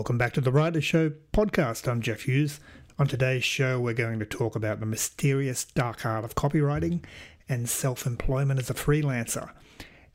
Welcome back to the Writer Show podcast. I'm Jeff Hughes. On today's show, we're going to talk about the mysterious dark art of copywriting and self employment as a freelancer.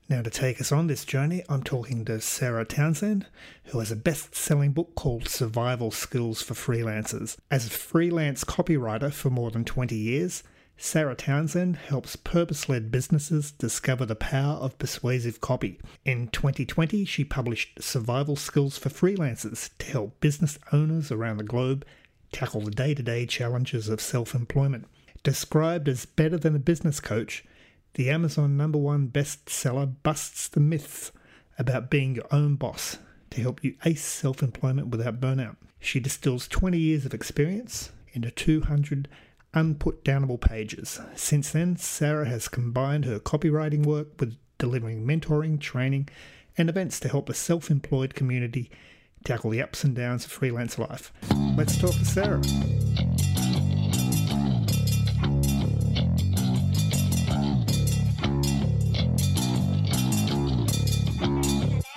Now, to take us on this journey, I'm talking to Sarah Townsend, who has a best selling book called Survival Skills for Freelancers. As a freelance copywriter for more than 20 years, Sarah Townsend helps purpose led businesses discover the power of persuasive copy. In 2020, she published Survival Skills for Freelancers to help business owners around the globe tackle the day to day challenges of self employment. Described as better than a business coach, the Amazon number one bestseller busts the myths about being your own boss to help you ace self employment without burnout. She distills 20 years of experience into 200 unput downable pages. Since then, Sarah has combined her copywriting work with delivering mentoring, training, and events to help the self employed community tackle the ups and downs of freelance life. Let's talk to Sarah.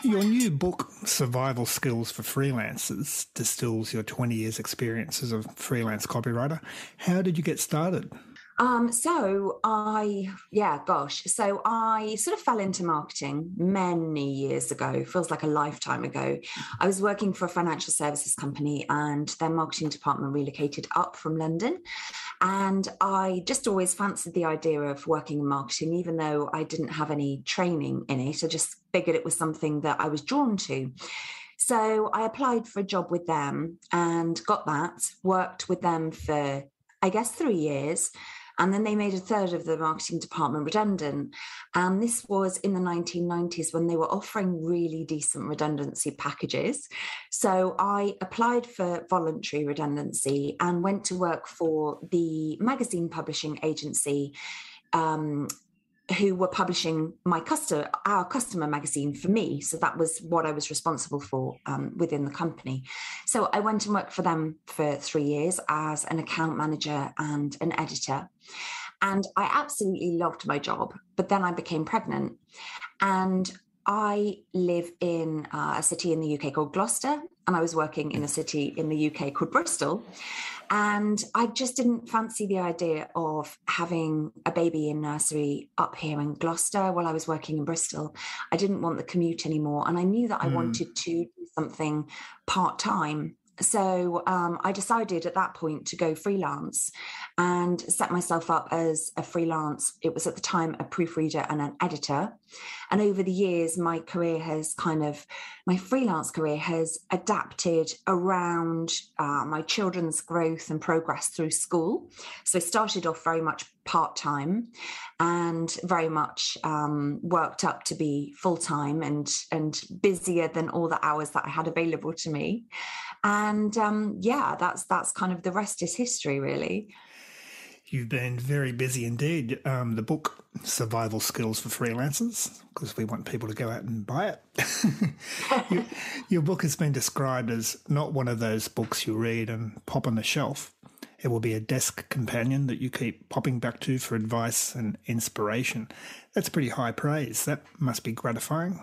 Your new book, Survival Skills for Freelancers, distills your 20 years' experience as a freelance copywriter. How did you get started? Um, so I, yeah, gosh. So I sort of fell into marketing many years ago, feels like a lifetime ago. I was working for a financial services company and their marketing department relocated up from London. And I just always fancied the idea of working in marketing, even though I didn't have any training in it. I just figured it was something that I was drawn to. So I applied for a job with them and got that, worked with them for, I guess, three years. And then they made a third of the marketing department redundant. And this was in the 1990s when they were offering really decent redundancy packages. So I applied for voluntary redundancy and went to work for the magazine publishing agency um, who were publishing my customer our customer magazine for me. So that was what i was responsible for um, within the company. So i went and worked for them for three years as an account manager and an editor. And i absolutely loved my job but then i became pregnant. And I live in uh, a city in the UK called Gloucester, and I was working in a city in the UK called Bristol. And I just didn't fancy the idea of having a baby in nursery up here in Gloucester while I was working in Bristol. I didn't want the commute anymore. And I knew that I mm. wanted to do something part time so um, I decided at that point to go freelance and set myself up as a freelance. It was at the time a proofreader and an editor. And over the years, my career has kind of, my freelance career has adapted around uh, my children's growth and progress through school. So I started off very much part time and very much um, worked up to be full time and and busier than all the hours that I had available to me. And um, yeah, that's that's kind of the rest is history, really. You've been very busy indeed. Um, the book Survival Skills for Freelancers, because we want people to go out and buy it. your, your, book has been described as not one of those books you read and pop on the shelf. It will be a desk companion that you keep popping back to for advice and inspiration. That's pretty high praise. That must be gratifying.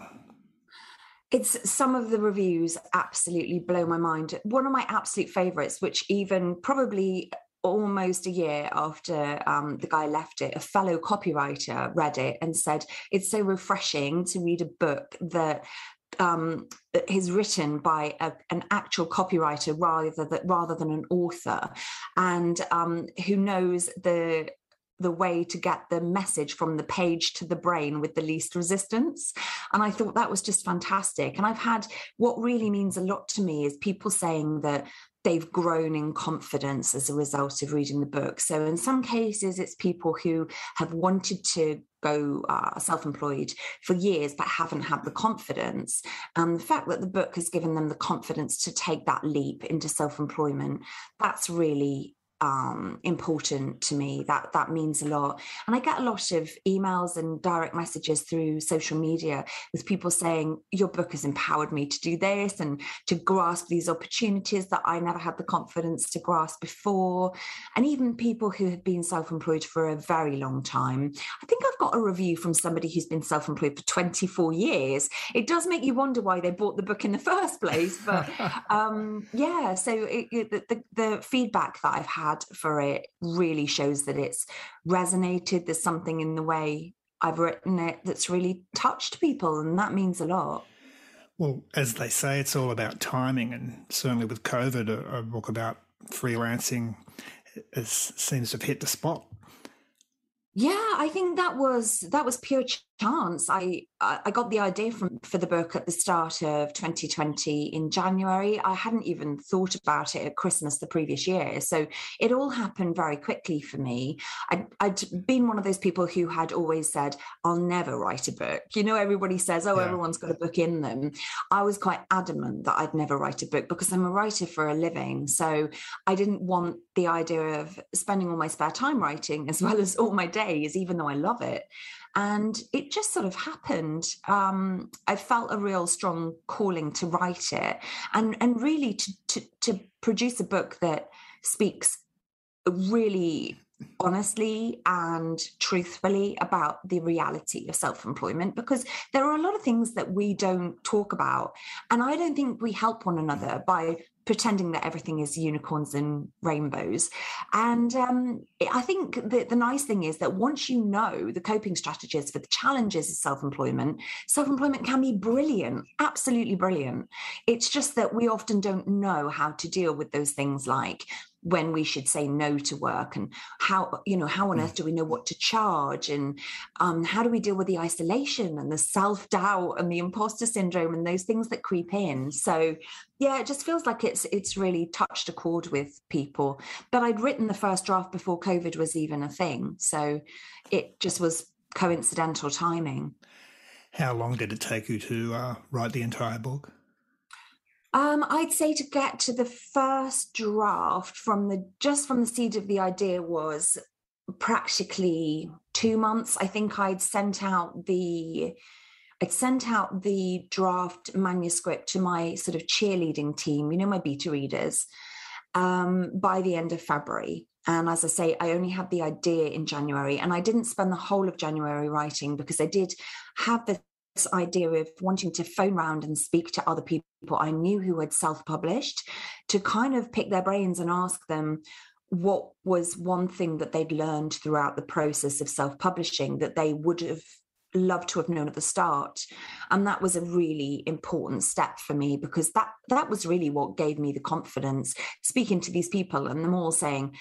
It's some of the reviews absolutely blow my mind. One of my absolute favorites, which even probably almost a year after um, the guy left it, a fellow copywriter read it and said, It's so refreshing to read a book that um, is written by a, an actual copywriter rather than, rather than an author, and um, who knows the the way to get the message from the page to the brain with the least resistance. And I thought that was just fantastic. And I've had what really means a lot to me is people saying that they've grown in confidence as a result of reading the book. So, in some cases, it's people who have wanted to go uh, self employed for years but haven't had the confidence. And the fact that the book has given them the confidence to take that leap into self employment, that's really um, important to me. That that means a lot. And I get a lot of emails and direct messages through social media with people saying, "Your book has empowered me to do this and to grasp these opportunities that I never had the confidence to grasp before." And even people who have been self-employed for a very long time. I think I've got a review from somebody who's been self-employed for 24 years. It does make you wonder why they bought the book in the first place, but um, yeah. So it, it, the, the feedback that I've had for it really shows that it's resonated. There's something in the way I've written it that's really touched people, and that means a lot. Well, as they say, it's all about timing, and certainly with COVID, a, a book about freelancing is, seems to have hit the spot. Yeah, I think that was that was pure chance. I I got the idea from for the book at the start of 2020 in January. I hadn't even thought about it at Christmas the previous year, so it all happened very quickly for me. I'd, I'd been one of those people who had always said, "I'll never write a book." You know, everybody says, "Oh, yeah. everyone's got a book in them." I was quite adamant that I'd never write a book because I'm a writer for a living. So I didn't want the idea of spending all my spare time writing as well as all my days, even though I love it and it just sort of happened um, i felt a real strong calling to write it and and really to, to to produce a book that speaks really honestly and truthfully about the reality of self employment because there are a lot of things that we don't talk about. And I don't think we help one another by pretending that everything is unicorns and rainbows. And um, I think the nice thing is that once you know the coping strategies for the challenges of self employment, self employment can be brilliant, absolutely brilliant. It's just that we often don't know how to deal with those things like when we should say no to work and how you know how on earth mm. do we know what to charge and um, how do we deal with the isolation and the self-doubt and the imposter syndrome and those things that creep in? So yeah it just feels like it's it's really touched a chord with people. But i'd written the first draft before covid was even a thing so it just was coincidental timing. How long did it take you to uh, write the entire book um, I'd say to get to the first draft from the just from the seed of the idea was practically two months. I think I'd sent out the I'd sent out the draft manuscript to my sort of cheerleading team, you know, my beta readers, um, by the end of February. And as I say, I only had the idea in January, and I didn't spend the whole of January writing because I did have the this idea of wanting to phone round and speak to other people I knew who had self published to kind of pick their brains and ask them what was one thing that they'd learned throughout the process of self publishing that they would have loved to have known at the start. And that was a really important step for me because that that was really what gave me the confidence speaking to these people and them all saying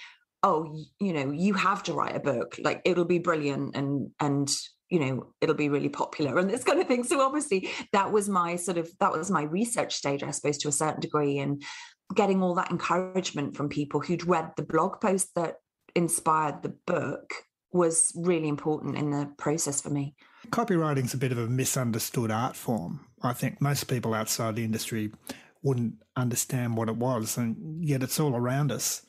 oh you know you have to write a book. Like it'll be brilliant and and you know it'll be really popular and this kind of thing. So obviously that was my sort of that was my research stage i suppose to a certain degree and getting all that encouragement from people who'd read the blog post that inspired the book was really important in the process for me. Copywriting's a bit of a misunderstood art form. I think most people outside the industry wouldn't understand what it was and yet it's all around us.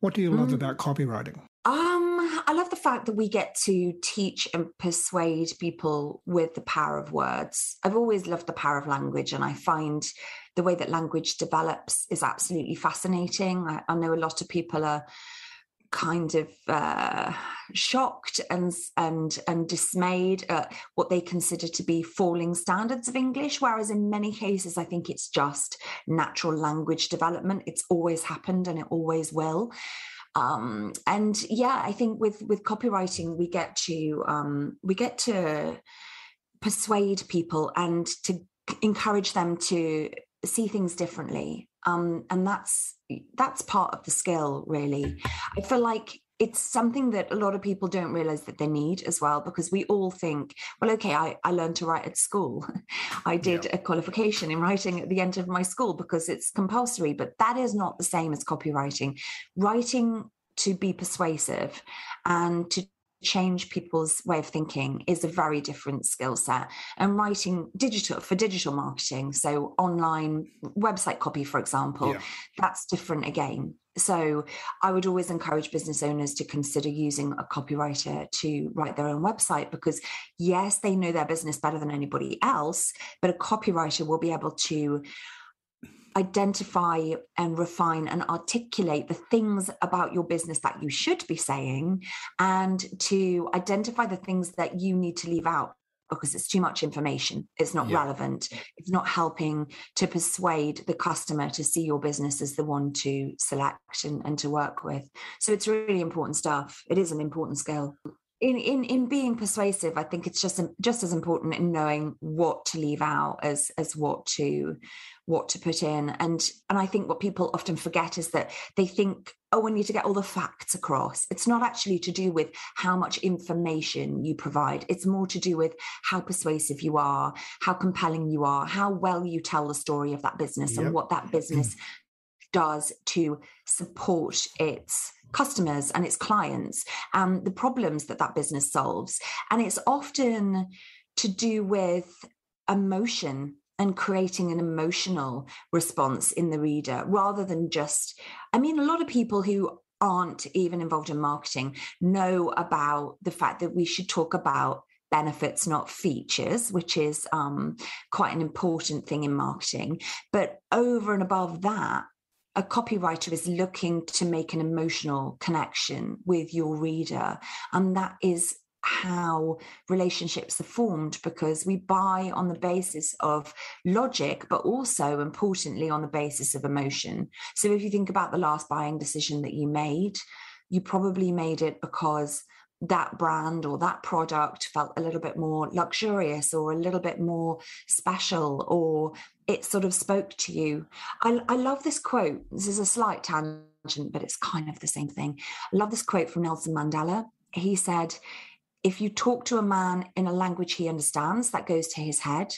What do you love mm. about copywriting? Um I love the fact that we get to teach and persuade people with the power of words. I've always loved the power of language, and I find the way that language develops is absolutely fascinating. I, I know a lot of people are kind of uh, shocked and and and dismayed at what they consider to be falling standards of English, whereas in many cases I think it's just natural language development. It's always happened and it always will um, and yeah i think with with copywriting we get to um, we get to persuade people and to encourage them to see things differently. Um, and that's that's part of the skill really. I feel like it's something that a lot of people don't realize that they need as well because we all think well okay i, I learned to write at school i did yeah. a qualification in writing at the end of my school because it's compulsory but that is not the same as copywriting writing to be persuasive and to change people's way of thinking is a very different skill set and writing digital for digital marketing so online website copy for example yeah. that's different again so i would always encourage business owners to consider using a copywriter to write their own website because yes they know their business better than anybody else but a copywriter will be able to identify and refine and articulate the things about your business that you should be saying and to identify the things that you need to leave out because it's too much information. It's not yeah. relevant. It's not helping to persuade the customer to see your business as the one to select and, and to work with. So it's really important stuff. It is an important skill in in in being persuasive i think it's just just as important in knowing what to leave out as as what to what to put in. And and i think what people often forget is that they think oh we need to get all the facts across. It's not actually to do with how much information you provide. It's more to do with how persuasive you are how compelling you are how well you tell the story of that business yep. and what that business does to support its customers and its clients and the problems that that business solves. And it's often to do with emotion and creating an emotional response in the reader rather than just, I mean, a lot of people who aren't even involved in marketing know about the fact that we should talk about benefits, not features, which is um, quite an important thing in marketing. But over and above that, a copywriter is looking to make an emotional connection with your reader. And that is how relationships are formed because we buy on the basis of logic, but also importantly on the basis of emotion. So if you think about the last buying decision that you made, you probably made it because that brand or that product felt a little bit more luxurious or a little bit more special or it sort of spoke to you. I, I love this quote. This is a slight tangent, but it's kind of the same thing. I love this quote from Nelson Mandela. He said, If you talk to a man in a language he understands, that goes to his head.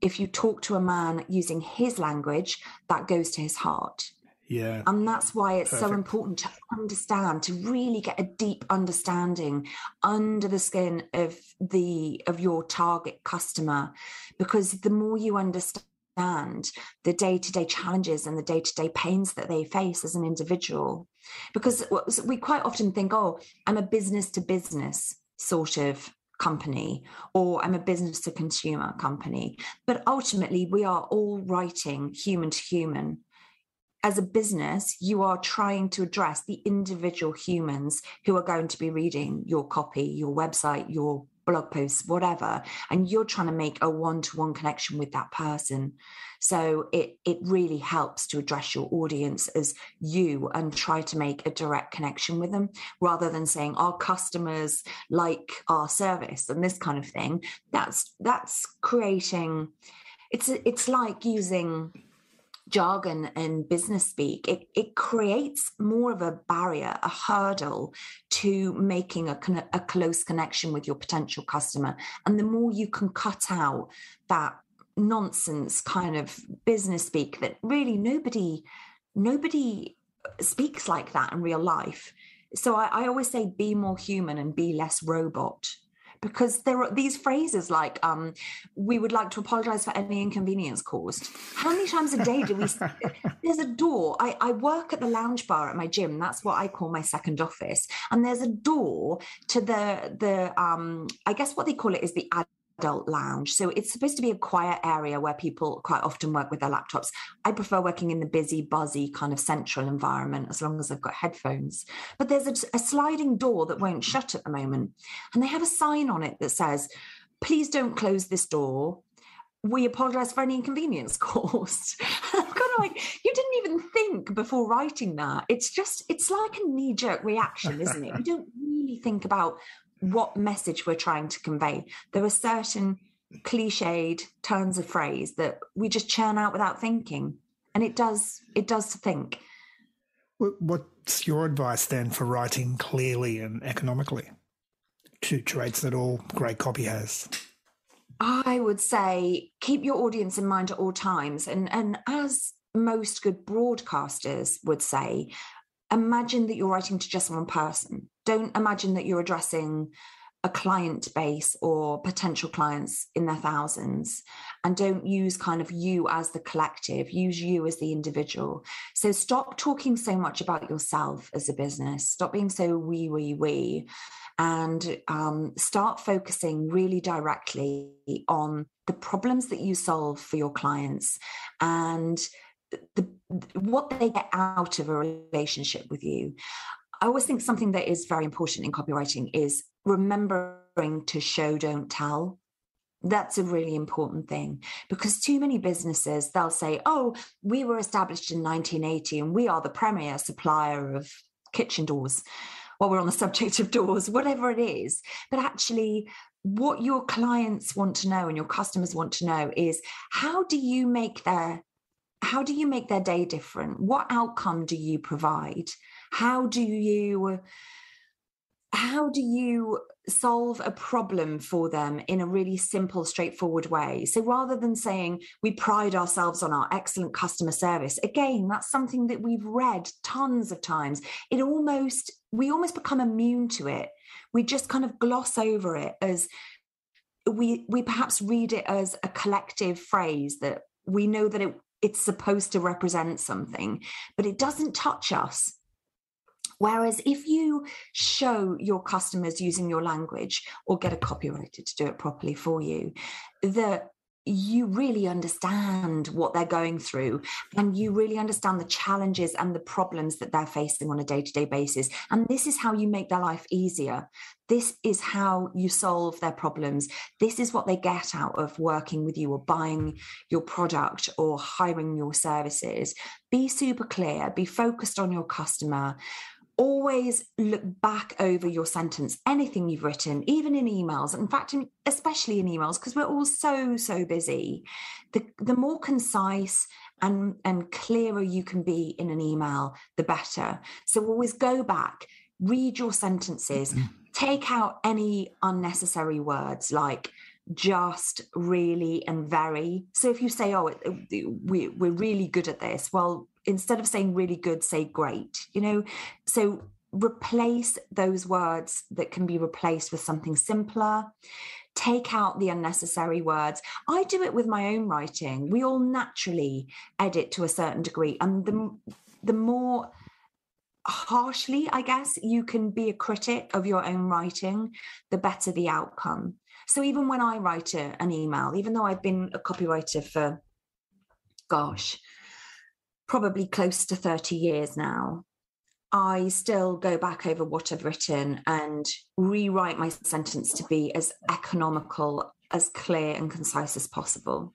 If you talk to a man using his language, that goes to his heart. Yeah. And that's why it's Perfect. so important to understand, to really get a deep understanding under the skin of the of your target customer. Because the more you understand the day-to-day challenges and the day-to-day pains that they face as an individual because we quite often think oh i'm a business to business sort of company or I'm a business to consumer company. But ultimately, we are all writing human to human as a business, you are trying to address the individual humans who are going to be reading your copy, your website, your blog posts, whatever, and you're trying to make a one-to-one connection with that person. So it it really helps to address your audience as you and try to make a direct connection with them rather than saying our customers like our service and this kind of thing. That's that's creating it's it's like using jargon and business speak, it, it creates more of a barrier, a hurdle to making a, a close connection with your potential customer. And the more you can cut out that nonsense kind of business speak that really nobody nobody speaks like that in real life so I, I, always say be more human and be less robot because there are these phrases like um, we would like to apologize for any inconvenience caused. How many times a day do we there's a door. I, I work at the lounge bar at my gym. That's what i call my second office. And there's a door to the the um, i guess what they call it is the ad adult lounge. So it's supposed to be a quiet area where people quite often work with their laptops. I prefer working in the busy, buzzy kind of central environment as long as I've got headphones. But there's a, a sliding door that won't shut at the moment. And they have a sign on it that says, please don't close this door. We apologize for any inconvenience caused. I'm kind of like, you didn't even think before writing that. It's just, it's like a knee jerk reaction, isn't it? You don't really think about what message we're trying to convey. There are certain cliched turns of phrase that we just churn out without thinking, and it does it does to think. What's your advice then for writing clearly and economically? Two traits that all great copy has. I would say keep your audience in mind at all times, and and as most good broadcasters would say, imagine that you're writing to just one person. Don't imagine that you're addressing a client base or potential clients in their thousands. And don't use kind of you as the collective use you as the individual. So stop talking so much about yourself as a business. Stop being so we we we and um, start focusing really directly on the problems that you solve for your clients. And the, what they get out of a relationship with you I always think something that is very important in copywriting is remembering to show, don't tell. That's a really important thing because too many businesses, they'll say, oh, we were established in 1980 and we are the premier supplier of kitchen doors. While we're on the subject of doors, whatever it is. But actually, what your clients want to know and your customers want to know is how do you make their how do you make their day different? What outcome do you provide? How do you how do you solve a problem for them in a really simple straightforward way? So rather than saying we pride ourselves on our excellent customer service again that's something that we've read tons of times. It almost we almost become immune to it. We just kind of gloss over it as we we perhaps read it as a collective phrase that we know that it it's supposed to represent something but it doesn't touch us. Whereas if you show your customers using your language or get a copywriter to do it properly for you, that you really understand what they're going through and you mm. really understand the challenges and the problems that they're facing on a day-to-day basis. And this is how you make their life easier. This is how you solve their problems. This is what they get out of working with you or buying your product or hiring your services. Be super clear. Be focused on your customer always look back over your sentence, anything you've written, even in emails. In fact, in, especially in emails, because we're all so, so busy. The, the more concise and, and clearer you can be in an email, the better. So always go back, read your sentences, take out any unnecessary words like just, really, and very. So if you say, oh, we, we're really good at this, well, instead of saying really good, say great, you know? So replace those words that can be replaced with something simpler. Take out the unnecessary words. I do it with my own writing. We all naturally edit to a certain degree. And the, the more harshly, I guess, you can be a critic of your own writing, the better the outcome. So even when I write a, an email, even though I've been a copywriter for, gosh, probably close to 30 years now, I still go back over what I've written and rewrite my sentence to be as economical, as clear and concise as possible.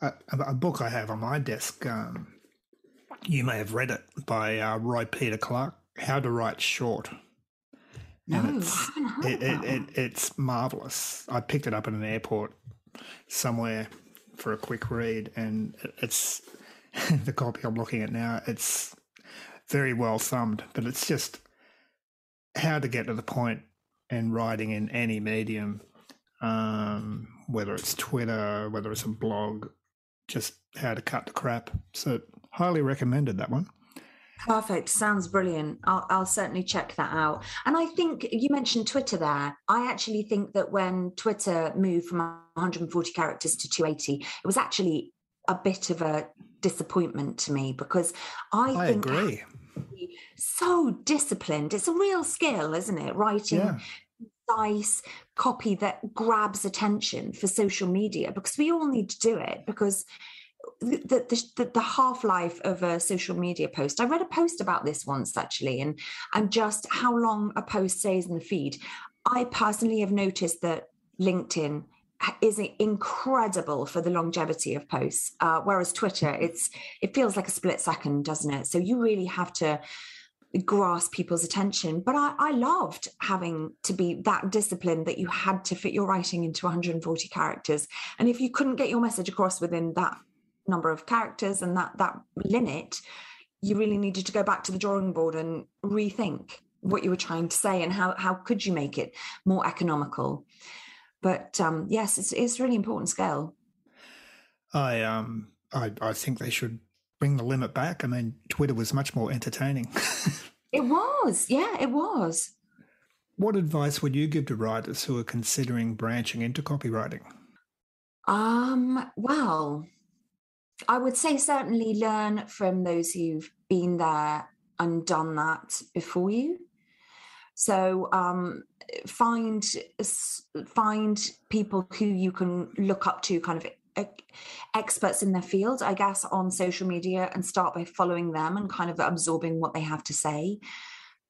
A, a book I have on my desk, um, you may have read it by uh, Roy Peter Clark, How to Write Short. No, and it's, it, it, it, it's marvelous. I picked it up at an airport somewhere for a quick read, and it's the copy I'm looking at now, it's very well thumbed, but it's just how to get to the point in writing in any medium, um, whether it's Twitter, whether it's a blog, just how to cut the crap. So, highly recommended that one. Perfect. Sounds brilliant. I'll, I'll, certainly check that out. And I think you mentioned Twitter there. I actually think that when Twitter moved from 140 characters to 280, it was actually a bit of a disappointment to me because I, I think agree. So disciplined. It's a real skill, isn't it? Writing yeah. concise copy that grabs attention for social media because we all need to do it because the, the, the, half life of a social media post. I read a post about this once actually, and and just how long a post stays in the feed. I personally have noticed that LinkedIn is incredible for the longevity of posts uh, whereas twitter it's it feels like a split second doesn't it so you really have to grasp people's attention but I, I loved having to be that disciplined that you had to fit your writing into 140 characters and if you couldn't get your message across within that number of characters and that that limit you really needed to go back to the drawing board and rethink what you were trying to say and how how could you make it more economical but um, yes, it's it's really important scale. I um I I think they should bring the limit back. I mean, Twitter was much more entertaining. it was, yeah, it was. What advice would you give to writers who are considering branching into copywriting? Um, well, I would say certainly learn from those who've been there and done that before you. So um, find find people who you can look up to, kind of experts in their field, I guess, on social media, and start by following them and kind of absorbing what they have to say.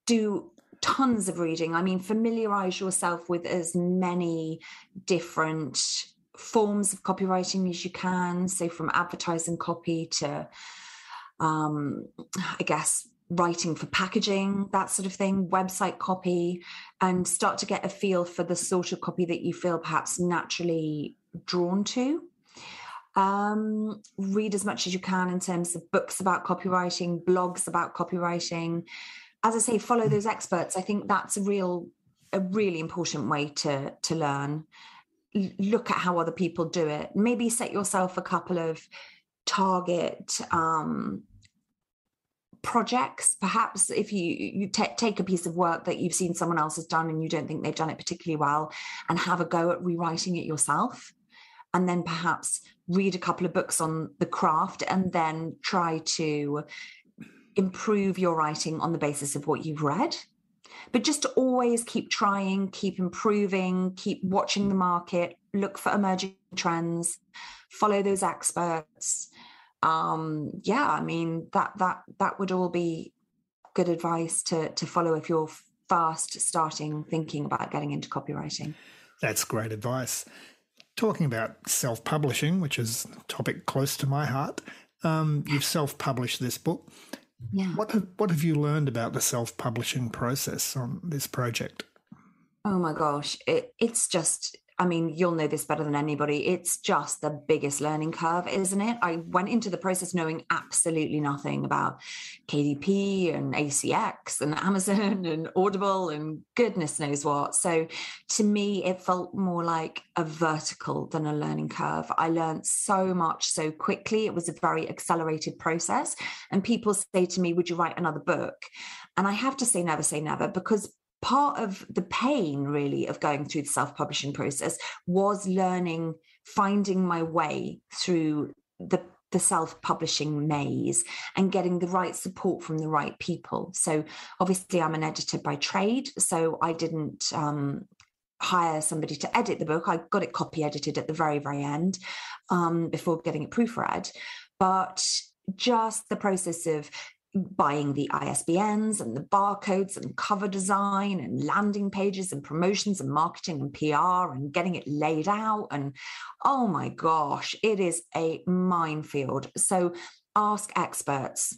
Do tons of reading. I mean, familiarize yourself with as many different forms of copywriting as you can. So, from advertising copy to, um, I guess, writing for packaging, that sort of thing, website copy, and start to get a feel for the sort of copy that you feel perhaps naturally drawn to. Um, read as much as you can in terms of books about copywriting, blogs about copywriting. As I say, follow those experts. I think that's a real, a really important way to to learn look at how other people do it. Maybe set yourself a couple of target um, projects. Perhaps if you you t- take a piece of work that you've seen someone else has done and you don't think they've done it particularly well, and have a go at rewriting it yourself. And then perhaps read a couple of books on the craft and then try to improve your writing on the basis of what you've read but just to always keep trying, keep improving, keep watching the market, look for emerging trends, follow those experts. Um, yeah, I mean that that that would all be good advice to to follow if you're fast starting thinking about getting into copywriting. That's great advice. Talking about self publishing, which is a topic close to my heart, um, you've self published this book. Yeah. What have, what have you learned about the self publishing process on this project? Oh my gosh, it, it's just I mean, you'll know this better than anybody. It's just the biggest learning curve, isn't it? I went into the process knowing absolutely nothing about KDP and ACX and Amazon and Audible and goodness knows what. So to me, it felt more like a vertical than a learning curve. I learned so much so quickly. It was a very accelerated process. And people say to me, Would you write another book? And I have to say, never say never, because part of the pain really of going through the self-publishing process was learning finding my way through the the self-publishing maze and getting the right support from the right people. So obviously i'm an editor by trade so i didn't um, hire somebody to edit the book. I got it copy edited at the very very end um, before getting it proofread. But just the process of buying the ISBNs and the barcodes and cover design and landing pages and promotions and marketing and PR and getting it laid out. And oh my gosh, it is a minefield. So ask experts,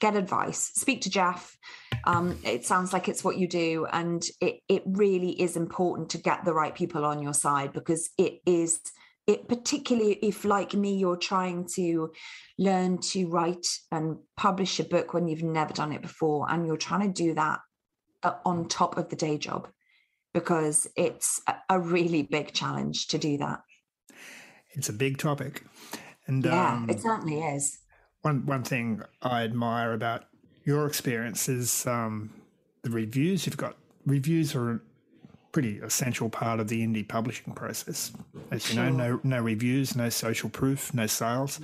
get advice, speak to Jeff. Um, it sounds like it's what you do. And it, it really is important to get the right people on your side because it is it particularly if like me you're trying to learn to write and publish a book when you've never done it before and you're trying to do that uh, on top of the day job because it's a really big challenge to do that. It's a big topic. And yeah um, it certainly is. one one thing i admire about your experience is um, the reviews. You've got reviews are pretty essential part of the indie publishing process. As you know, no no reviews, no social proof, no sales.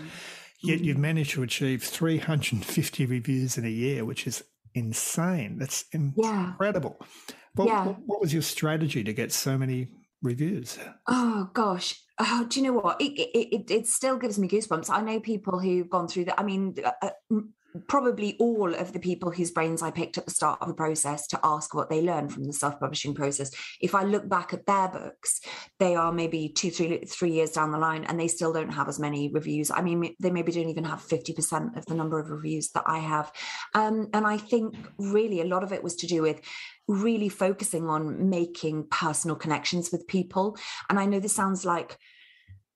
Yet you've managed to achieve 350 reviews in a year, which is insane. That's incredible. Yeah. What, yeah. what, what was your strategy to get so many reviews? Oh gosh. Oh, do you know what? It, it, it, it, still gives me goosebumps. I know people who've gone through that. I mean, uh, uh probably all of the people whose brains I picked at the start of the process to ask what they learned from the self-publishing process. If I look back at their books, they are maybe two, three, three years down the line, and they still don't have as many reviews. I mean, they maybe don't even have 50% of the number of reviews that I have. Um, and I think really a lot of it was to do with really focusing on making personal connections with people. And I know this sounds like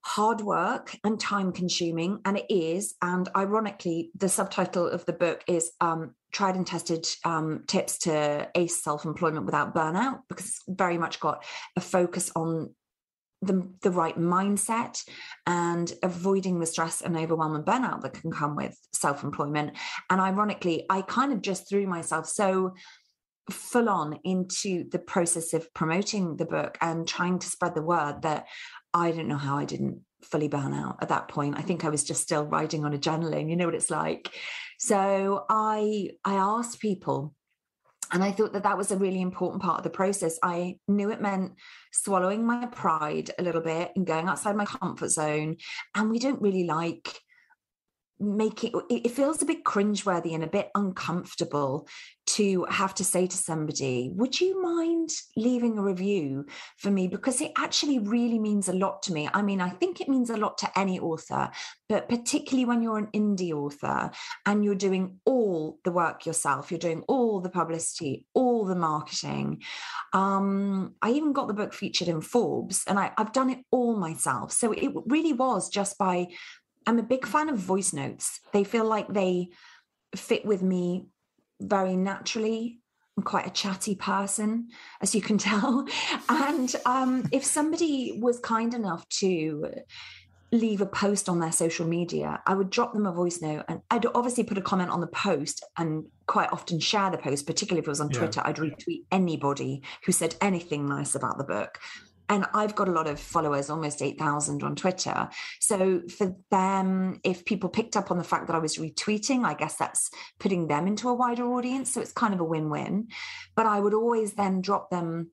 hard work and time consuming and it is and ironically the subtitle of the book is um, tried and tested um, tips to ace self-employment without burnout because it's very much got a focus on the, the right mindset and avoiding the stress and overwhelm and burnout that can come with self-employment. And ironically i kind of just threw myself so full on into the process of promoting the book and trying to spread the word that i don't know how i didn't fully burn out at that point i think i was just still riding on a journaling you know what it's like so i i asked people and I thought that that was a really important part of the process. I knew it meant swallowing my pride a little bit and going outside my comfort zone. And we don't really like make it it feels a bit cringeworthy and a bit uncomfortable to have to say to somebody would you mind leaving a review for me? Because it actually really means a lot to me. I mean i think it means a lot to any author but particularly when you're an indie author and you're doing all the work yourself you're doing all the publicity all the marketing. Um, i even got the book featured in forbes and I, i've done it all myself. So it really was just by I'm a big fan of voice notes. They feel like they fit with me very naturally. I'm quite a chatty person, as you can tell. And um, if somebody was kind enough to leave a post on their social media, I would drop them a voice note and I'd obviously put a comment on the post and quite often share the post, particularly if it was on yeah. Twitter. I'd retweet anybody who said anything nice about the book and I've got a lot of followers, almost 8,000 on Twitter. So for them, if people picked up on the fact that I was retweeting, I guess that's putting them into a wider audience. So it's kind of a win win. But I would always then drop them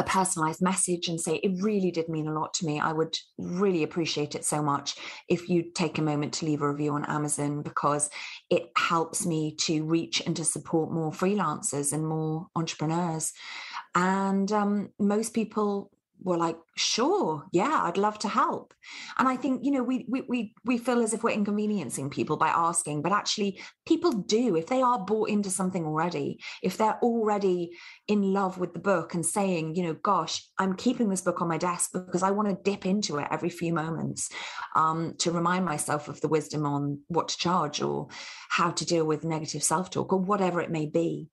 a personalized message and say it really did mean a lot to me i would really appreciate it so much if you take a moment to leave a review on amazon because it helps me to reach and to support more freelancers and more entrepreneurs and um, most people were like sure yeah i'd love to help and i think you know we we we, we feel as if we're inconveniencing people by asking but actually people do if they are bought into something already if they're already in love with the book and saying you know gosh i'm keeping this book on my desk because i want to dip into it every few moments um, to remind myself of the wisdom on what to charge or how to deal with negative self-talk or whatever it may be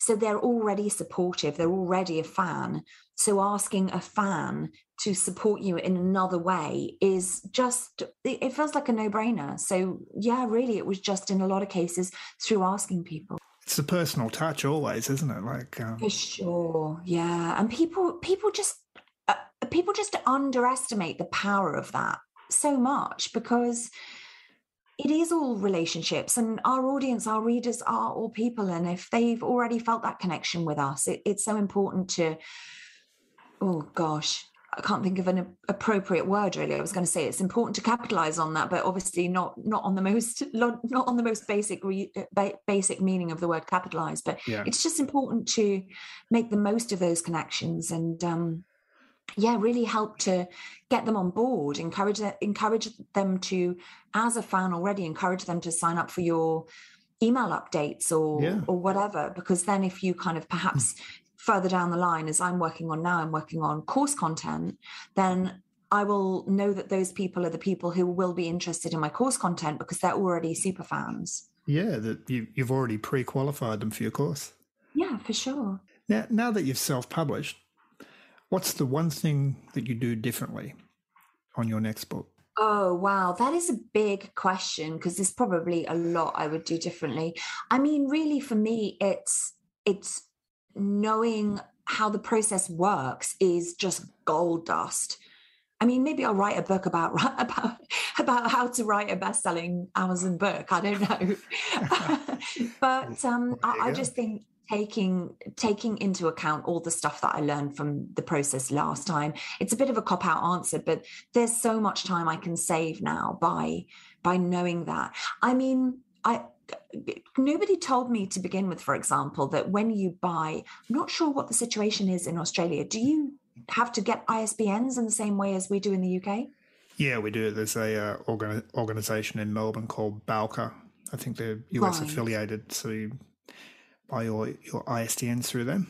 so they're already supportive, they're already a fan. So asking a fan to support you in another way is just, it feels like a no brainer. So, yeah, really, it was just in a lot of cases through asking people. It's a personal touch always, isn't it? Like, um... for sure. Yeah. And people, people just, uh, people just underestimate the power of that so much because it is all relationships and our audience our readers are all people and if they've already felt that connection with us it, it's so important to oh gosh I can't think of an appropriate word really. I was going to say it's important to capitalize on that, but obviously not not on the most not on the most basic re, basic meaning of the word capitalize. But yeah. it's just important to make the most of those connections and um, yeah really help to get them on board encourage encourage them to as a fan already encourage them to sign up for your email updates or yeah. or whatever because then if you kind of perhaps further down the line as i'm working on now i'm working on course content then i will know that those people are the people who will be interested in my course content because they're already super fans yeah that you, you've already pre-qualified them for your course yeah for sure now now that you've self-published What's the one thing that you do differently on your next book? Oh, wow. That is a big question because there's probably a lot I would do differently. I mean, really for me it's it's knowing how the process works is just gold dust. I mean, maybe I'll write a book about about about how to write a best-selling Amazon book. I don't know, but um, I, I, just think taking taking into account all the stuff that I learned from the process last time. It's a bit of a cop out answer, but there's so much time I can save now by by knowing that. I mean, I nobody told me to begin with, for example, that when you buy, I'm not sure what the situation is in Australia. Do you have to get ISBNs in the same way as we do in the UK? Yeah, we do. There's a uh, organ- organization in Melbourne called Bowker. I think they're US right. affiliated, so you buy your your ISBN through them?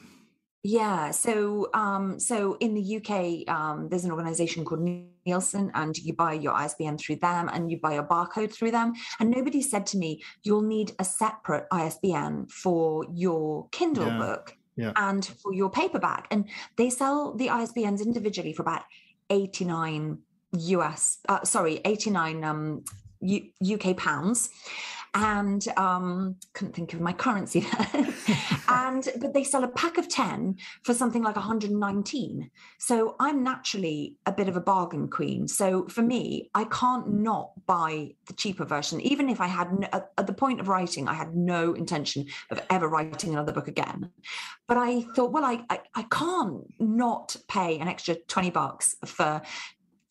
Yeah, so um, so in the UK, um, there's an organization called Nielsen, and you buy your ISBN through them, and you buy your barcode through them. And nobody said to me, "You'll need a separate ISBN for your Kindle yeah. book." Yeah. and for your paperback. And they sell the ISBNs individually for about 89 US, uh, sorry, 89 um, U- UK pounds and um, couldn't think of my currency and but they sell a pack of 10 for something like 119 so i'm naturally a bit of a bargain queen. So for me i can't not buy the cheaper version even if i had no, at, at the point of writing i had no intention of ever writing another book again. But i thought well I, I i can't not pay an extra 20 bucks for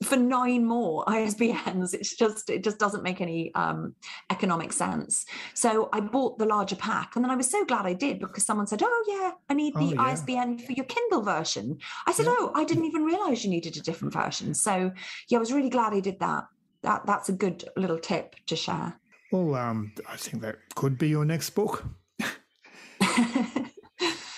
for nine more ISBNs. It's just it just doesn't make any um, economic sense. So I bought the larger pack, and then I was so glad I did because someone said, "Oh yeah, I need the oh, yeah. ISBN for your Kindle version." I said, yeah. "Oh, I didn't even realize you needed a different version." So yeah, I was really glad I did that. That that's a good little tip to share. Well, um, I think that could be your next book.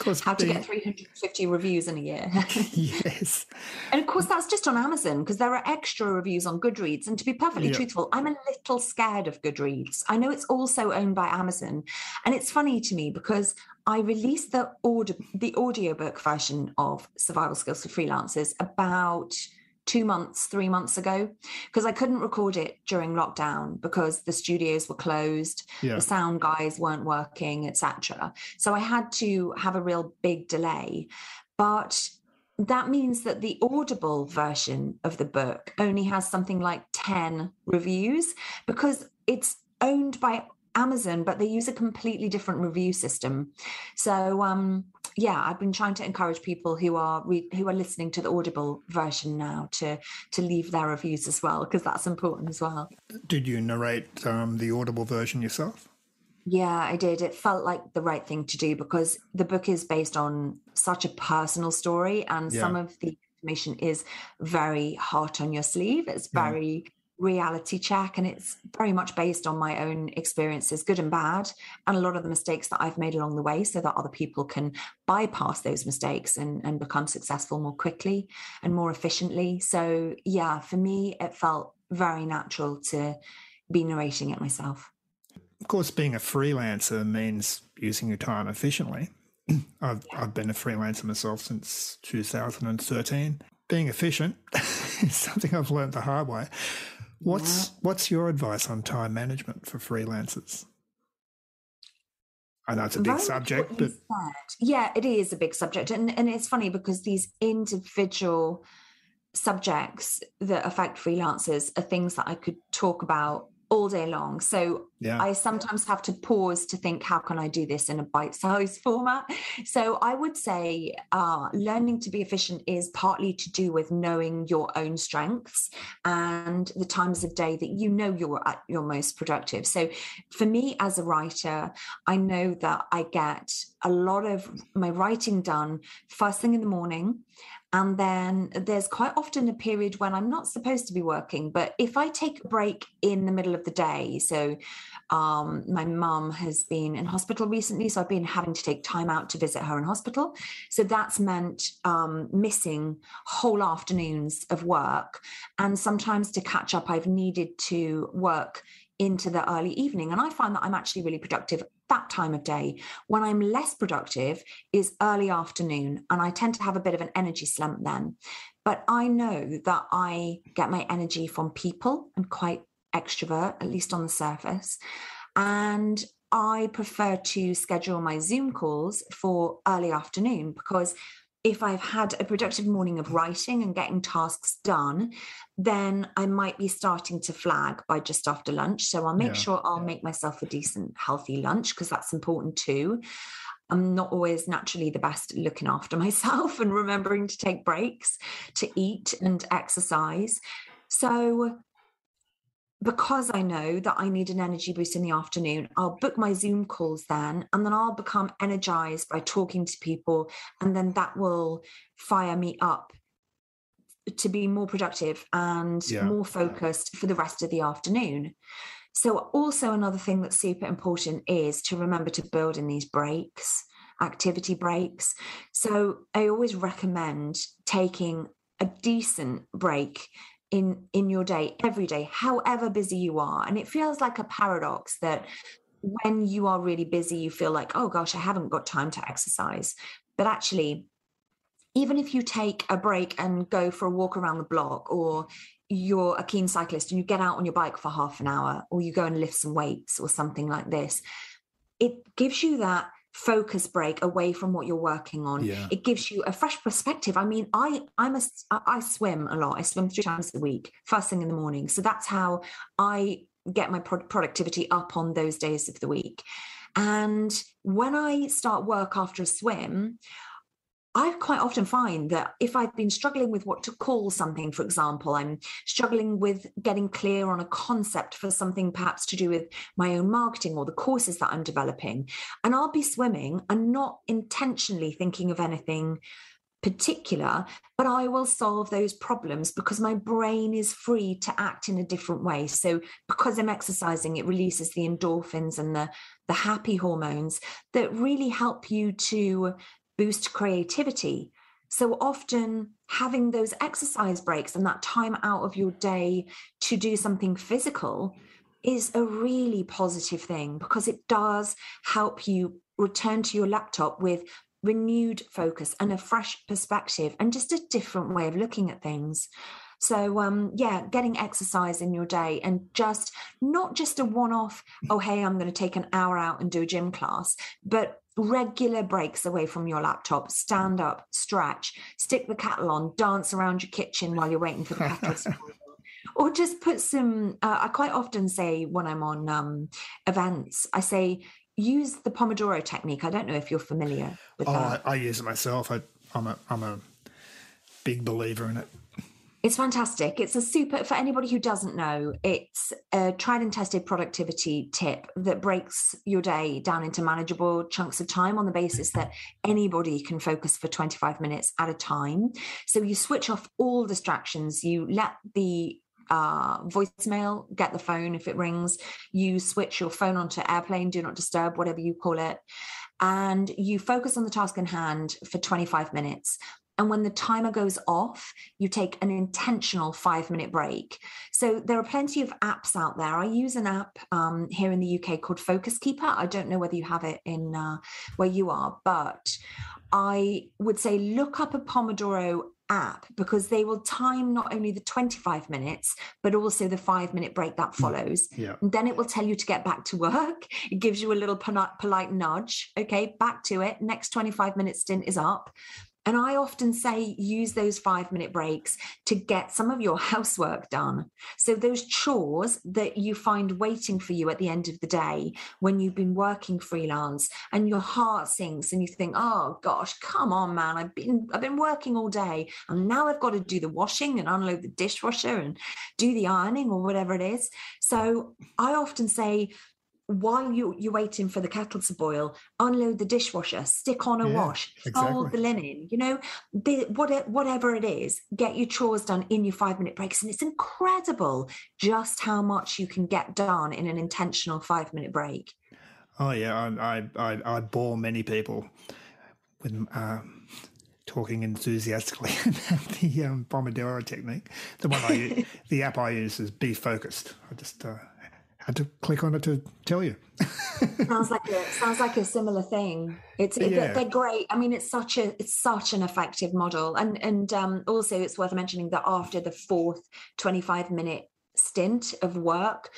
course, how to get 350 reviews in a year. yes. And of course, that's just on Amazon because there are extra reviews on Goodreads. And to be perfectly yeah. truthful, I'm a little scared of Goodreads. I know it's also owned by Amazon. And it's funny to me because I released the, audio, the audiobook version of Survival Skills for Freelancers about – two months, three months ago, because I couldn't record it during lockdown because the studios were closed, yeah. the sound guys weren't working, etc. So I had to have a real big delay. But that means that the audible version of the book only has something like 10 reviews because it's owned by Amazon, but they use a completely different review system. So um, yeah, I've been trying to encourage people who are re- who are listening to the Audible version now to to leave their reviews as well because that's important as well. Did you narrate um, the Audible version yourself? Yeah, I did. It felt like the right thing to do because the book is based on such a personal story, and yeah. some of the information is very hot on your sleeve. It's very reality check and it's very much based on my own experiences good and bad and a lot of the mistakes that i've made along the way so that other people can bypass those mistakes and, and become successful more quickly and more efficiently. So yeah for me it felt very natural to be narrating it myself. Of course being a freelancer means using your time efficiently. I've, I've been a freelancer myself since 2013 being efficient is something I've learned the hard way. What's yeah. what's your advice on time management for freelancers? I know it's a big subject, but yeah, it is a big subject, and and it's funny because these individual subjects that affect freelancers are things that I could talk about all day long. So yeah. I sometimes have to pause to think, how can I do this in a bite sized format? So I would say uh, learning to be efficient is partly to do with knowing your own strengths and the times of day that you know you're at your most productive. So for me as a writer, I know that I get a lot of my writing done first thing in the morning and then there's quite often a period when I'm not supposed to be working. But if I take a break in the middle of the day, so um, my mum has been in hospital recently, so I've been having to take time out to visit her in hospital. So that's meant um, missing whole afternoons of work. And sometimes to catch up, I've needed to work into the early evening. And I find that I'm actually really productive that time of day. When I'm less productive is early afternoon, and I tend to have a bit of an energy slump then. But I know that I get my energy from people. I'm quite extrovert, at least on the surface. And I prefer to schedule my Zoom calls for early afternoon because if I've had a productive morning of writing and getting tasks done, then I might be starting to flag by just after lunch. So I'll make yeah, sure I'll yeah. make myself a decent, healthy lunch because that's important too. I'm not always naturally the best at looking after myself and remembering to take breaks to eat and exercise. So because I know that I need an energy boost in the afternoon, I'll book my Zoom calls then, and then I'll become energized by talking to people. And then that will fire me up to be more productive and yeah. more focused for the rest of the afternoon. So, also, another thing that's super important is to remember to build in these breaks, activity breaks. So, I always recommend taking a decent break in in your day every day however busy you are. And it feels like a paradox that when you are really busy you feel like oh gosh i haven't got time to exercise. But actually even if you take a break and go for a walk around the block or you're a keen cyclist and you get out on your bike for half an hour or you go and lift some weights or something like this it gives you that focus break away from what you're working on. Yeah. it gives you a fresh perspective. I mean i i'm a i swim a lot. I swim three times a week first thing in the morning. So that's how i get my pro- productivity up on those days of the week. And when i start work after a swim I quite often find that if I've been struggling with what to call something, for example, I'm struggling with getting clear on a concept for something perhaps to do with my own marketing or the courses that I'm developing, and I'll be swimming and not intentionally thinking of anything particular, but I will solve those problems because my brain is free to act in a different way. So because I'm exercising, it releases the endorphins and the, the happy hormones that really help you to boost creativity. So often having those exercise breaks and that time out of your day to do something physical is a really positive thing because it does help you return to your laptop with renewed focus and a fresh perspective and just a different way of looking at things. So um yeah, getting exercise in your day and just not just a one-off, oh hey, I'm going to take an hour out and do a gym class, but regular breaks away from your laptop, stand up, stretch, stick the kettle on, dance around your kitchen while you're waiting for the kettle to boil. Or just put some, uh, I quite often say when I'm on um, events, I say, use the Pomodoro technique. I don't know if you're familiar with Oh, that. I, I use it myself. I, I'm a I'm a big believer in it. It's fantastic. It's a super, for anybody who doesn't know, it's a tried and tested productivity tip that breaks your day down into manageable chunks of time on the basis that anybody can focus for 25 minutes at a time. So you switch off all distractions, you let the uh, voicemail, get the phone if it rings, you switch your phone onto airplane, do not disturb, whatever you call it, and you focus on the task in hand for 25 minutes. And when the timer goes off, you take an intentional five minute break. So there are plenty of apps out there. I use an app um, here in the UK called Focus Keeper. I don't know whether you have it in uh, where you are, but I would say look up a Pomodoro app because they will time not only the 25 minutes, but also the five minute break that follows. Yeah. And then it will tell you to get back to work. It gives you a little polite, polite nudge. Okay, back to it. Next 25 minute stint is up. And I often say use those five minute breaks to get some of your housework done. So, those chores that you find waiting for you at the end of the day when you've been working freelance and your heart sinks and you think, oh gosh, come on, man, I've been, I've been working all day and now I've got to do the washing and unload the dishwasher and do the ironing or whatever it is. So, I often say, while you, you're waiting for the kettle to boil, unload the dishwasher, stick on a Yeah, wash, exactly. fold the linen, you know, the, whatever, whatever it is, get your chores done in your five minute breaks. And it's incredible just how much you can get done in an intentional five minute break. Oh yeah, I I I, I bore many people with um, talking enthusiastically about the um, Pomodoro technique. The one I use, the app I use is Be Focused. I just uh, had to click on it to tell you. sounds like a sounds like a similar thing. It's Yeah. they're, they're great. I mean, it's such a it's such an effective model, and and um, also it's worth mentioning that after the fourth twenty five minute stint of work.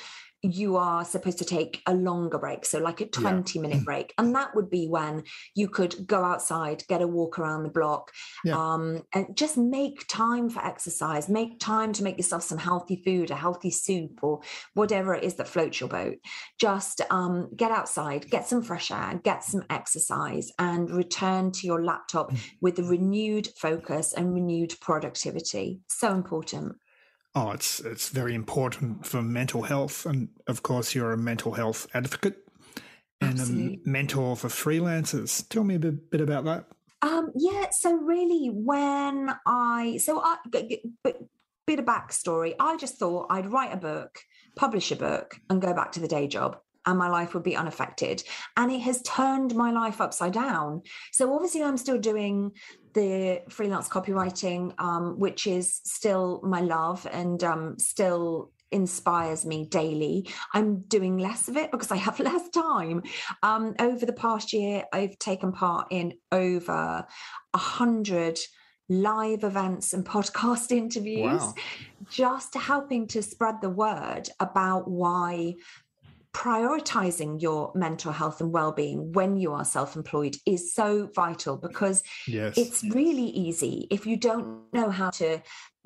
You are supposed to take a longer break, so like a 20 minute break. And that would be when you could go outside, get a walk around the block, Yeah. um, and just make time for exercise, make time to make yourself some healthy food, a healthy soup, or whatever it is that floats your boat just um, get outside, get some fresh air, get some exercise, and return to your laptop with a renewed focus and renewed productivity. So important. Oh, it's it's very important for mental health, and of course, you're a mental health advocate and Absolutely. a mentor for freelancers. Tell me a bit, bit about that. Um, yeah. So really, when I so I but bit of backstory, I just thought I'd write a book, publish a book, and go back to the day job. And my life would be unaffected. And it has turned my life upside down. So obviously, I'm still doing the freelance copywriting, um, which is still my love and um, still inspires me daily. I'm doing less of it because I have less time. Um, over the past year, I've taken part in over a hundred live events and podcast interviews, wow. just helping to spread the word about why prioritizing your mental health and well-being when you are self-employed is so vital because yes. it's really easy if you don't know how to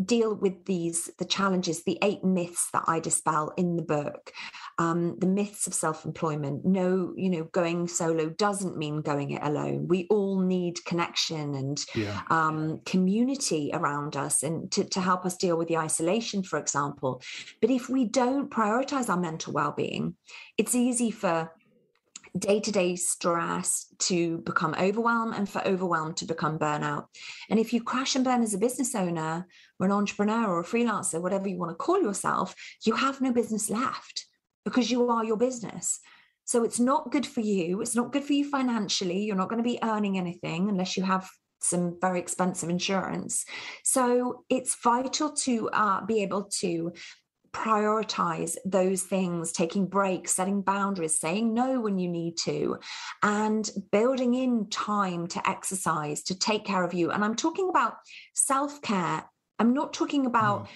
deal with these the challenges the eight myths that i dispel in the book um, the myths of self-employment no you know going solo doesn't mean going it alone we all need connection and yeah. um, community around us and to, to help us deal with the isolation for example but if we don't prioritize our mental well-being it's easy for day to day stress to become overwhelmed and for overwhelm to become burnout. And if you crash and burn as a business owner or an entrepreneur or a freelancer, whatever you want to call yourself, you have no business left because you are your business. So it's not good for you. It's not good for you financially. You're not going to be earning anything unless you have some very expensive insurance. So it's vital to uh, be able to prioritize those things, taking breaks, setting boundaries, saying no when you need to, and building in time to exercise, to take care of you. And I'm talking about self care. I'm not talking about. Mm.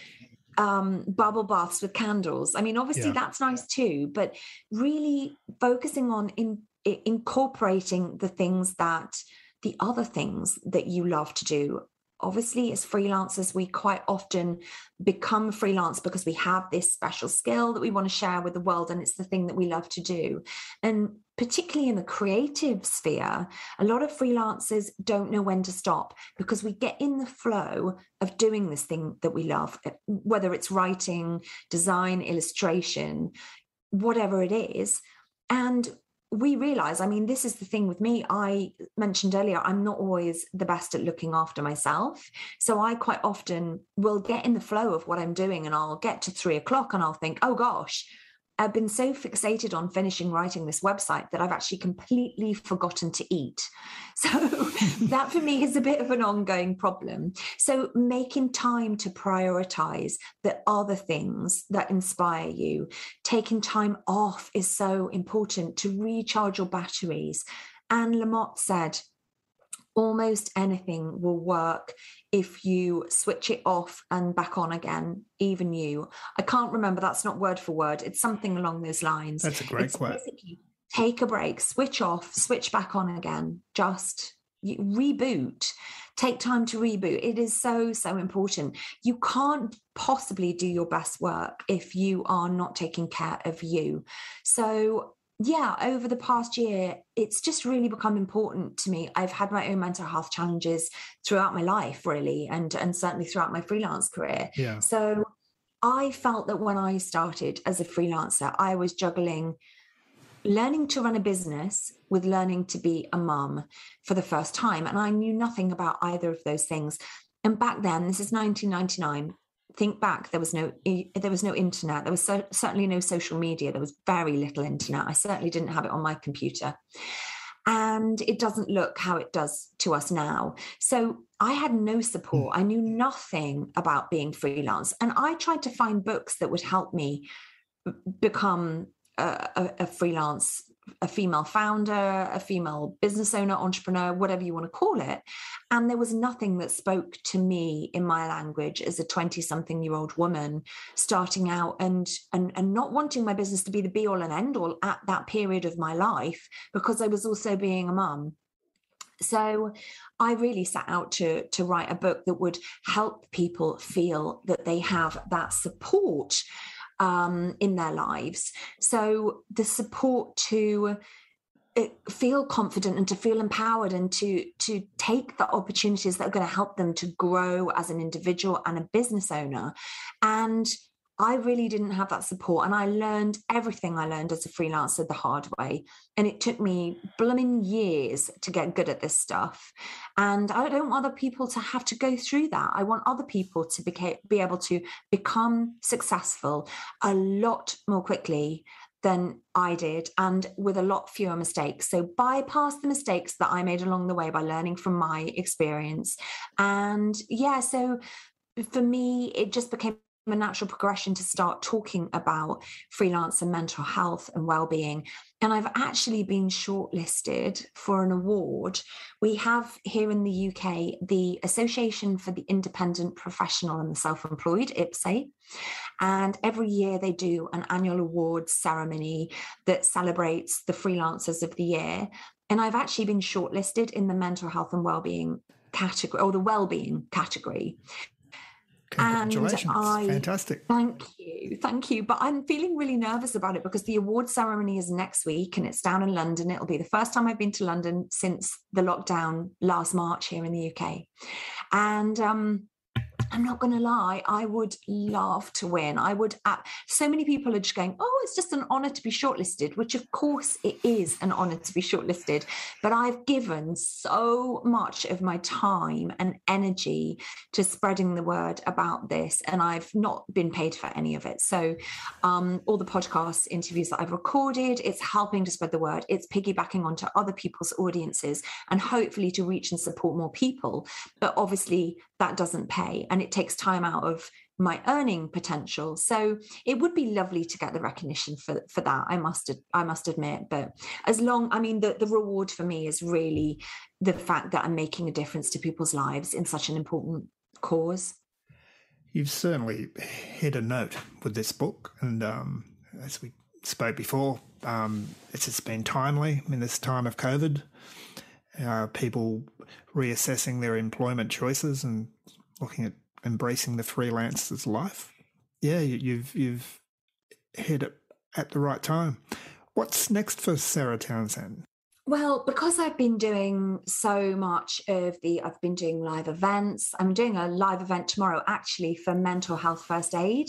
Um, bubble baths with candles. I mean, obviously yeah. that's nice too, but really focusing on in, incorporating the things that the other things that you love to do obviously as freelancers we quite often become freelance because we have this special skill that we want to share with the world and it's the thing that we love to do. And particularly in the creative sphere a lot of freelancers don't know when to stop because we get in the flow of doing this thing that we love eh, whether it's writing design illustration whatever it is. And we realize i mean this is the thing with me i mentioned earlier i'm not always the best at looking after myself. So i quite often will get in the flow of what i'm doing and i'll get to three o'clock and i'll think oh gosh I've been so fixated on finishing writing this website that I've actually completely forgotten to eat. So that for me is a bit of an ongoing problem. So making time to prioritize the other things that inspire you, taking time off is so important to recharge your batteries. Anne Lamott said, almost anything will work if you switch it off and back on again, even you. I can't remember, that's not word for word. It's something along those lines. That's a great it's quote. Take a break, switch off, switch back on again, just reboot. Take time to reboot. It is so, so important. You can't possibly do your best work if you are not taking care of you. So yeah, over the past year, it's just really become important to me. I've had my own mental health challenges throughout my life, really, and and certainly throughout my freelance career. Yeah. So I felt that when I started as a freelancer, I was juggling learning to run a business with learning to be a mum for the first time. And I knew nothing about either of those things. And back then, this is 1999, think back there was no there was no internet. There was so, certainly no social media. There was very little internet. I certainly didn't have it on my computer. And it doesn't look how it does to us now. So i had no support. Mm. I knew nothing about being freelance. And i tried to find books that would help me mm, become a, a, a freelance a female founder, a female business owner, entrepreneur, whatever you want to call it. And there was nothing that spoke to me in my language as a 20 something year old woman starting out and, and, and not wanting my business to be the be all and end all at that period of my life because I was also being a mum. So I really set out to, to write a book that would help people feel that they have that support um, in their lives. So the support to uh, feel confident and to feel empowered and to to take the opportunities that are going to help them to grow as an individual and a business owner and I really didn't have that support. And I learned everything I learned as a freelancer the hard way. And it took me blooming years to get good at this stuff. And I don't want other people to have to go through that. I want other people to beca- be able to become successful a lot more quickly than I did and with a lot fewer mistakes. So bypass the mistakes that I made along the way by learning from my experience. And yeah, so for me, it just became a natural progression to start talking about freelance and mental health and well-being. And i've actually been shortlisted for an award. We have here in the uk the association for the independent professional and the self-employed ipse and every year they do an annual awards ceremony that celebrates the freelancers of the year. And i've actually been shortlisted in the mental health and well-being category or the well-being category Congratulations. And I, Fantastic. Thank you. Thank you. But I'm feeling really nervous about it because the award ceremony is next week and it's down in London. It'll be the first time I've been to London since the lockdown last March here in the UK. And um, I'm not going to lie, I would love to win. I would, so many people are just going, oh, it's just an honor to be shortlisted, which of course it is an honor to be shortlisted. But I've given so much of my time and energy to spreading the word about this, and I've not been paid for any of it. So, um, all the podcast interviews that I've recorded, it's helping to spread the word, it's piggybacking onto other people's audiences, and hopefully to reach and support more people. But obviously, that doesn't pay and it takes time out of my earning potential. So it would be lovely to get the recognition for for that i must i must admit. But as long i mean the, the reward for me is really the fact that i'm making a difference to people's lives in such an important cause. You've certainly hit a note with this book and um, as we spoke before um, it's been timely in this time of covid uh, people reassessing their employment choices and looking at embracing the freelancer's life. Yeah, you've you've hit it at the right time. What's next for Sarah Townsend? Well, because I've been doing so much of the, I've been doing live events. I'm doing a live event tomorrow actually for mental health first aid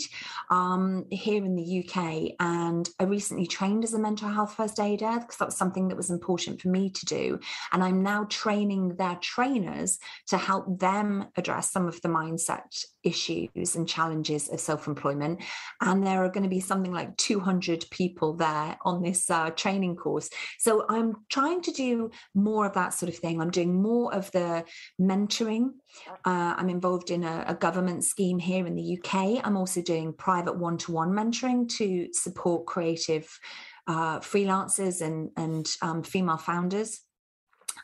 um, here in the UK. And I recently trained as a mental health first aider because that was something that was important for me to do. And I'm now training their trainers to help them address some of the mindset issues and challenges of self-employment and there are going to be something like 200 people there on this uh, training course so i'm trying to do more of that sort of thing. I'm doing more of the mentoring. Uh, i'm involved in a, a, government scheme here in the uk i'm also doing private one-to-one mentoring to support creative uh, freelancers and, and um, female founders.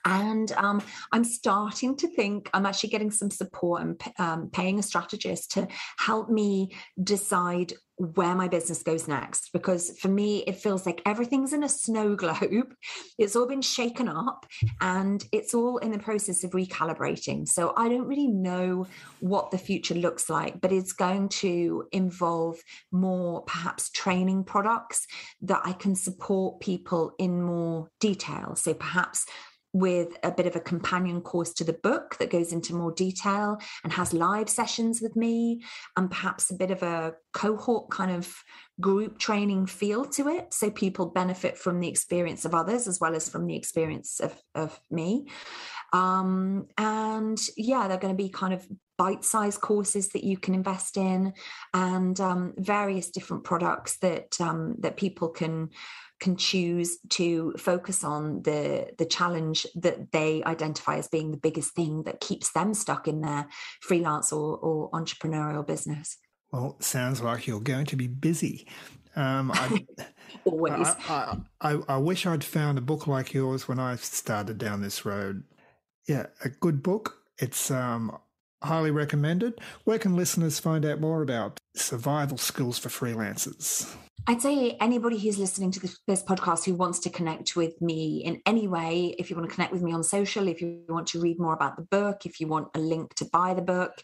And um, I'm starting to think I'm actually getting some support and um, paying a strategist to help me decide where my business goes next. Because for me, it feels like everything's in a snow globe. It's all been shaken up and it's all in the process of recalibrating. So I don't really know what the future looks like, but it's going to involve more perhaps training products that I can support people in more detail. So perhaps with a bit of a companion course to the book that goes into more detail and has live sessions with me and perhaps a bit of a cohort kind of group training feel to it. So people benefit from the experience of others as well as from the experience of, of me. Um, and yeah they're going to be kind of bite-sized courses that you can invest in and um, various different products that um, that people can can choose to focus on the the challenge that they identify as being the biggest thing that keeps them stuck in their freelance or, or entrepreneurial business. Well, sounds like you're going to be busy. Um, I, Always. I, I, I, wish I'd found a book like yours when I started down this road. Yeah, a good book. It's um, highly recommended. Where can listeners find out more about survival skills for freelancers? I'd say anybody who's listening to this, podcast who wants to connect with me in any way, if you want to connect with me on social, if you want to read more about the book, if you want a link to buy the book,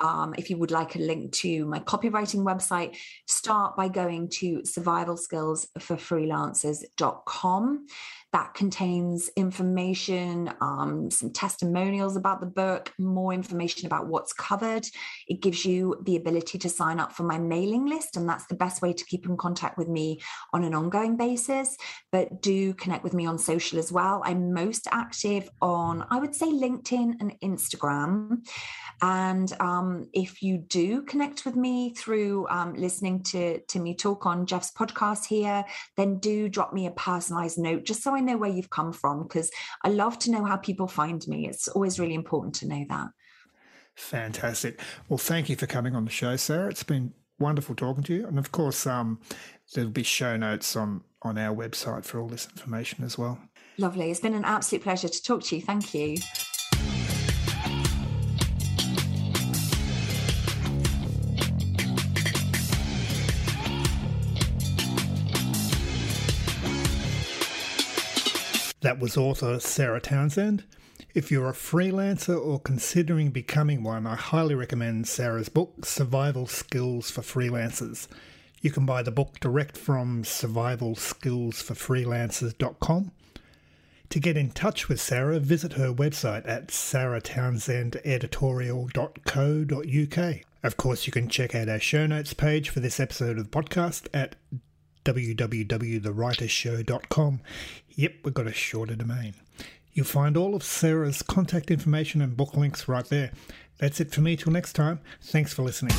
um, if you would like a link to my copywriting website, start by going to survivalskillsforfreelancers.com that contains information, um, some testimonials about the book, more information about what's covered. It gives you the ability to sign up for my mailing list, and that's the best way to keep in contact with me on an ongoing basis. But do connect with me on social as well. I'm most active on, I would say, LinkedIn and Instagram. And um, if you do connect with me through um, listening to, to me talk on Jeff's podcast here, then do drop me a personalized note just so I know where you've come from, because I love to know how people find me. It's always really important to know that. Fantastic. Well, thank you for coming on the show, Sarah. It's been wonderful talking to you. And of course, um, there'll be show notes on, on our website for all this information as well. Lovely. It's been an absolute pleasure to talk to you. Thank you. That was author Sarah Townsend. If you're a freelancer or considering becoming one, I highly recommend Sarah's book, Survival Skills for Freelancers. You can buy the book direct from survivalskillsforfreelancers.com. To get in touch with Sarah, visit her website at sarahtownsendeditorial.co.uk. Of course, you can check out our show notes page for this episode of the podcast at www.thewritershow.com. Yep, we've got a shorter domain. You'll find all of Sarah's contact information and book links right there. That's it for me till next time. Thanks for listening.